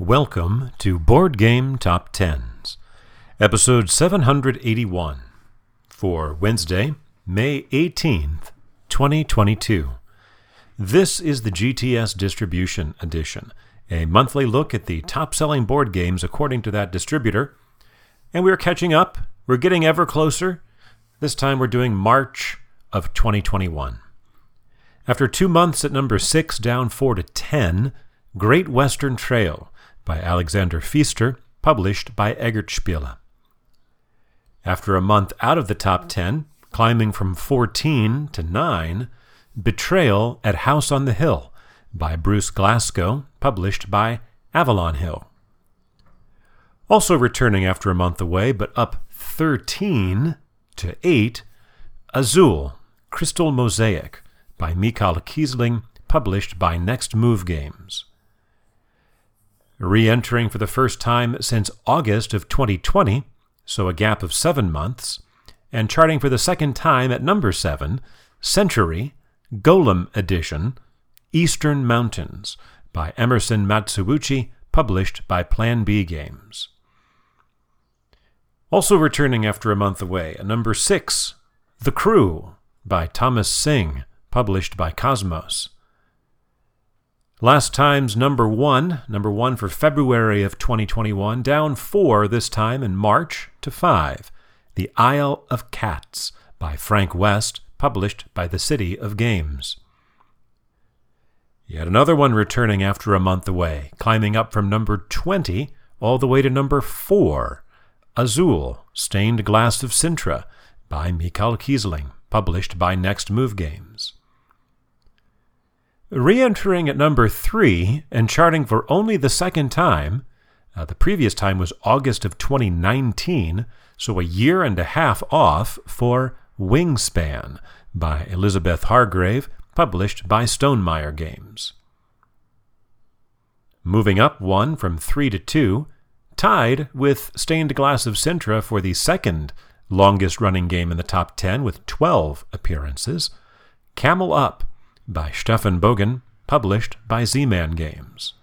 Welcome to Board Game Top Tens, episode 781 for Wednesday, May 18th, 2022. This is the GTS Distribution Edition, a monthly look at the top selling board games according to that distributor. And we're catching up, we're getting ever closer. This time we're doing March of 2021. After two months at number 6, down 4 to 10, Great Western Trail by Alexander Pfister, published by Eggertspiele. After a month out of the top 10, climbing from 14 to 9, Betrayal at House on the Hill by Bruce Glassco, published by Avalon Hill. Also returning after a month away, but up 13 to 8, Azul, Crystal Mosaic by Michael Kiesling, published by Next Move Games. Re entering for the first time since August of 2020, so a gap of seven months, and charting for the second time at number seven, Century, Golem Edition, Eastern Mountains by Emerson Matsuuchi, published by Plan B Games. Also returning after a month away, a number six, The Crew by Thomas Sing, published by Kosmos. Last time's number one, number one for February of 2021, down four this time in March to five. The Isle of Cats by Frank West, published by the City of Games. Yet another one returning after a month away, climbing up from number 20 all the way to number 4. Azul, Stained Glass of Sintra by Michael Kiesling, published by Next Move Games. Re entering at number 3 and charting for only the second time, uh, the previous time was August of 2019, so a year and a half off for Wingspan by Elizabeth Hargrave, published by Stonemaier Games. Moving up one from 3 to 2, tied with Stained Glass of Sintra for the second longest running game in the top 10 with 12 appearances, Camel Up by Steffen Bogen, published by Z Man Games.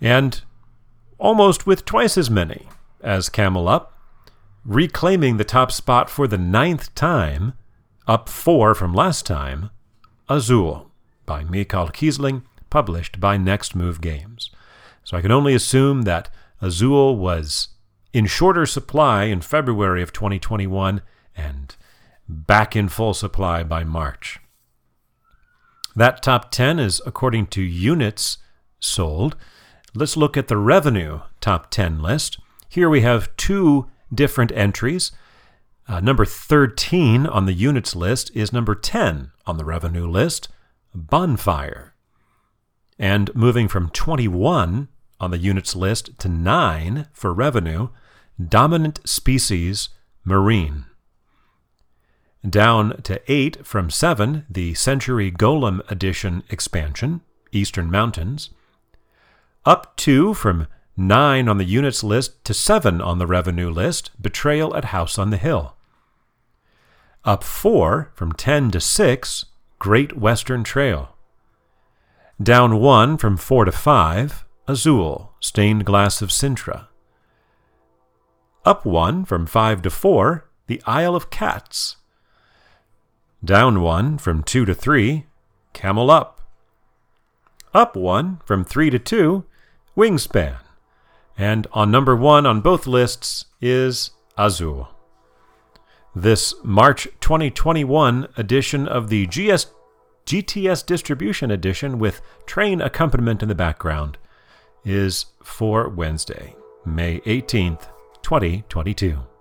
And almost with twice as many as Camel Up, reclaiming the top spot for the ninth time, up four from last time, Azul by Michael Kiesling, published by Next Move Games. So I can only assume that Azul was in shorter supply in February of 2021 and back in full supply by March. That top 10 is according to units sold. Let's look at the revenue top 10 list. Here we have two different entries. Uh, number 13 on the units list is number 10 on the revenue list, Bonfire. And moving from 21 on the units list to 9 for revenue, Dominant Species Marine. Down to 8 from 7, the Century Golem Edition expansion, Eastern Mountains. Up 2 from 9 on the units list to 7 on the revenue list, Betrayal at House on the Hill. Up 4 from 10 to 6, Great Western Trail. Down 1 from 4 to 5, Azul, Stained Glass of Sintra. Up 1 from 5 to 4, The Isle of Cats. Down one from two to three, camel up. Up one from three to two, wingspan. And on number one on both lists is Azul. This March 2021 edition of the GS, GTS Distribution Edition with train accompaniment in the background is for Wednesday, May 18th, 2022.